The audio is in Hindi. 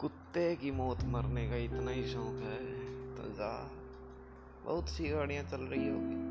कुत्ते की मौत मरने का इतना ही शौक है तो जा। बहुत सी गाड़ियाँ चल रही होगी।